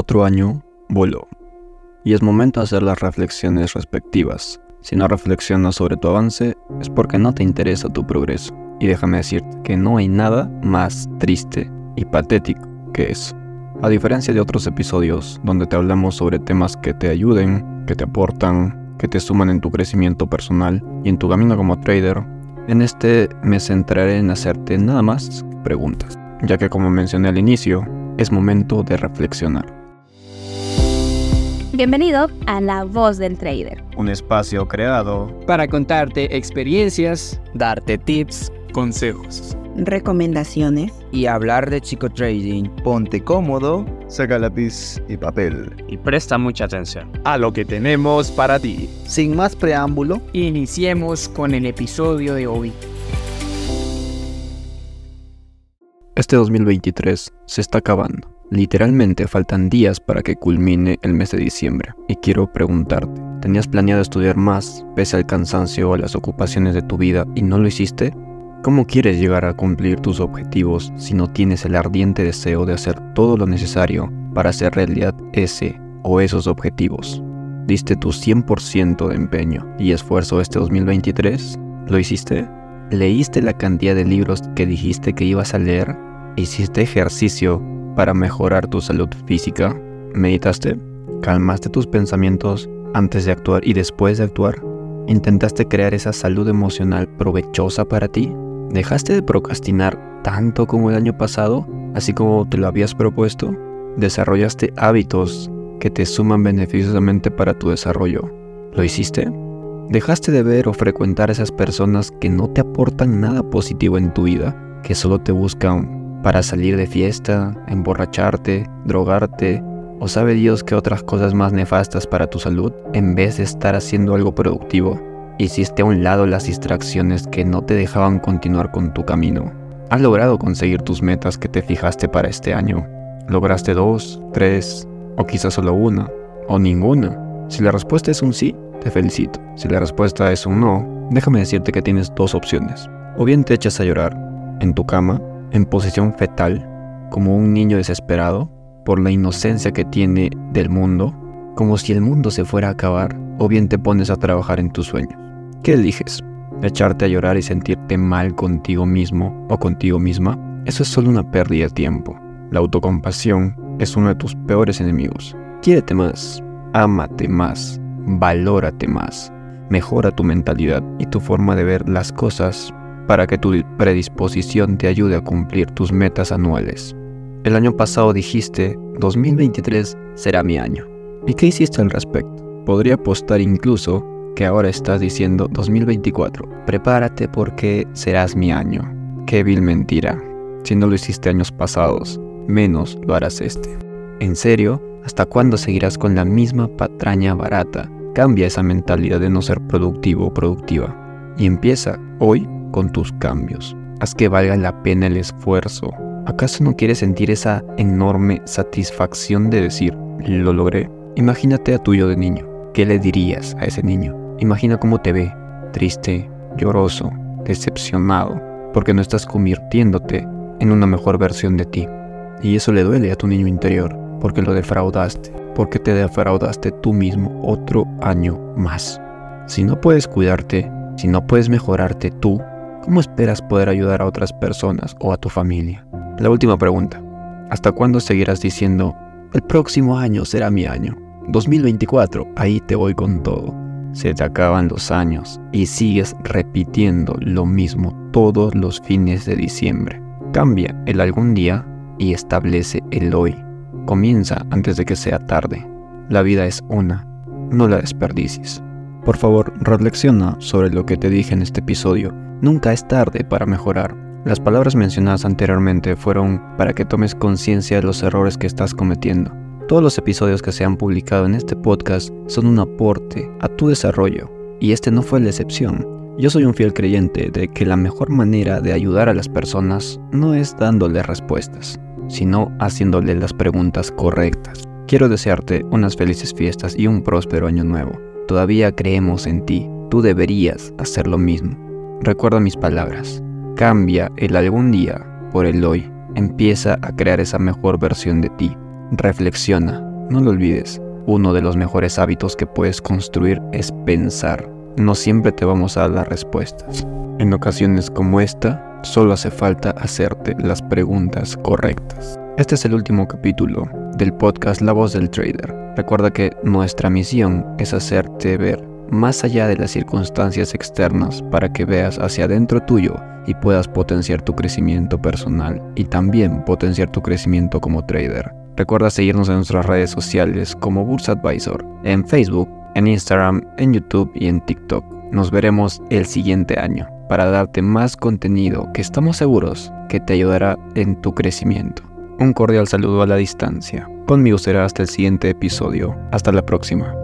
Otro año voló. Y es momento de hacer las reflexiones respectivas. Si no reflexionas sobre tu avance, es porque no te interesa tu progreso. Y déjame decirte que no hay nada más triste y patético que eso. A diferencia de otros episodios donde te hablamos sobre temas que te ayuden, que te aportan, que te suman en tu crecimiento personal y en tu camino como trader, en este me centraré en hacerte nada más preguntas, ya que como mencioné al inicio, es momento de reflexionar. Bienvenido a La Voz del Trader. Un espacio creado para contarte experiencias, darte tips, consejos, recomendaciones y hablar de chico trading. Ponte cómodo, saca lápiz y papel y presta mucha atención a lo que tenemos para ti. Sin más preámbulo, iniciemos con el episodio de hoy. Este 2023 se está acabando Literalmente faltan días para que culmine el mes de diciembre y quiero preguntarte, ¿tenías planeado estudiar más pese al cansancio o a las ocupaciones de tu vida y no lo hiciste? ¿Cómo quieres llegar a cumplir tus objetivos si no tienes el ardiente deseo de hacer todo lo necesario para hacer realidad ese o esos objetivos? ¿Diste tu 100% de empeño y esfuerzo este 2023? ¿Lo hiciste? ¿Leíste la cantidad de libros que dijiste que ibas a leer? ¿Hiciste ejercicio para mejorar tu salud física? ¿Meditaste? ¿Calmaste tus pensamientos antes de actuar y después de actuar? ¿Intentaste crear esa salud emocional provechosa para ti? ¿Dejaste de procrastinar tanto como el año pasado, así como te lo habías propuesto? ¿Desarrollaste hábitos que te suman beneficiosamente para tu desarrollo? ¿Lo hiciste? ¿Dejaste de ver o frecuentar esas personas que no te aportan nada positivo en tu vida, que solo te buscan para salir de fiesta, emborracharte, drogarte o sabe Dios que otras cosas más nefastas para tu salud en vez de estar haciendo algo productivo. Hiciste a un lado las distracciones que no te dejaban continuar con tu camino. ¿Has logrado conseguir tus metas que te fijaste para este año? ¿Lograste dos, tres o quizás solo una o ninguna? Si la respuesta es un sí, te felicito. Si la respuesta es un no, déjame decirte que tienes dos opciones. O bien te echas a llorar en tu cama en posición fetal, como un niño desesperado por la inocencia que tiene del mundo, como si el mundo se fuera a acabar, o bien te pones a trabajar en tus sueños. ¿Qué eliges? ¿Echarte a llorar y sentirte mal contigo mismo o contigo misma? Eso es solo una pérdida de tiempo. La autocompasión es uno de tus peores enemigos. Quiérete más, ámate más, valórate más, mejora tu mentalidad y tu forma de ver las cosas para que tu predisposición te ayude a cumplir tus metas anuales. El año pasado dijiste, 2023 será mi año. ¿Y qué hiciste al respecto? Podría apostar incluso que ahora estás diciendo 2024, prepárate porque serás mi año. Qué vil mentira. Si no lo hiciste años pasados, menos lo harás este. ¿En serio? ¿Hasta cuándo seguirás con la misma patraña barata? Cambia esa mentalidad de no ser productivo o productiva. Y empieza hoy con tus cambios. Haz que valga la pena el esfuerzo. ¿Acaso no quieres sentir esa enorme satisfacción de decir, lo logré? Imagínate a tuyo de niño. ¿Qué le dirías a ese niño? Imagina cómo te ve, triste, lloroso, decepcionado, porque no estás convirtiéndote en una mejor versión de ti. Y eso le duele a tu niño interior, porque lo defraudaste, porque te defraudaste tú mismo otro año más. Si no puedes cuidarte, si no puedes mejorarte tú, ¿cómo esperas poder ayudar a otras personas o a tu familia? La última pregunta. ¿Hasta cuándo seguirás diciendo, el próximo año será mi año? 2024, ahí te voy con todo. Se te acaban los años y sigues repitiendo lo mismo todos los fines de diciembre. Cambia el algún día y establece el hoy. Comienza antes de que sea tarde. La vida es una, no la desperdicies. Por favor, reflexiona sobre lo que te dije en este episodio Nunca es tarde para mejorar. Las palabras mencionadas anteriormente fueron para que tomes conciencia de los errores que estás cometiendo. Todos los episodios que se han publicado en este podcast son un aporte a tu desarrollo, y este no fue la excepción. Yo soy un fiel creyente de que la mejor manera de ayudar a las personas no es dándoles respuestas, sino haciéndole las preguntas correctas. Quiero desearte unas felices fiestas y un próspero año nuevo. Todavía creemos en ti, tú deberías hacer lo mismo. Recuerda mis palabras. Cambia el algún día por el hoy. Empieza a crear esa mejor versión de ti. Reflexiona. no lo olvides, uno de los mejores hábitos que puedes construir es pensar. No siempre te vamos a dar las respuestas. En ocasiones como esta, solo hace falta hacerte las preguntas correctas. Este es el último capítulo del podcast La voz del trader. Recuerda que nuestra misión es hacerte ver más allá de las circunstancias externas para que veas hacia adentro tuyo y puedas potenciar tu crecimiento personal y también potenciar tu crecimiento como trader. Recuerda seguirnos en nuestras redes sociales como Bursa Advisor, en Facebook, en Instagram, en YouTube y en TikTok. Nos veremos el siguiente año para darte más contenido que estamos seguros que te ayudará en tu crecimiento. Un cordial saludo a la distancia. Conmigo será hasta el siguiente episodio. Hasta la próxima.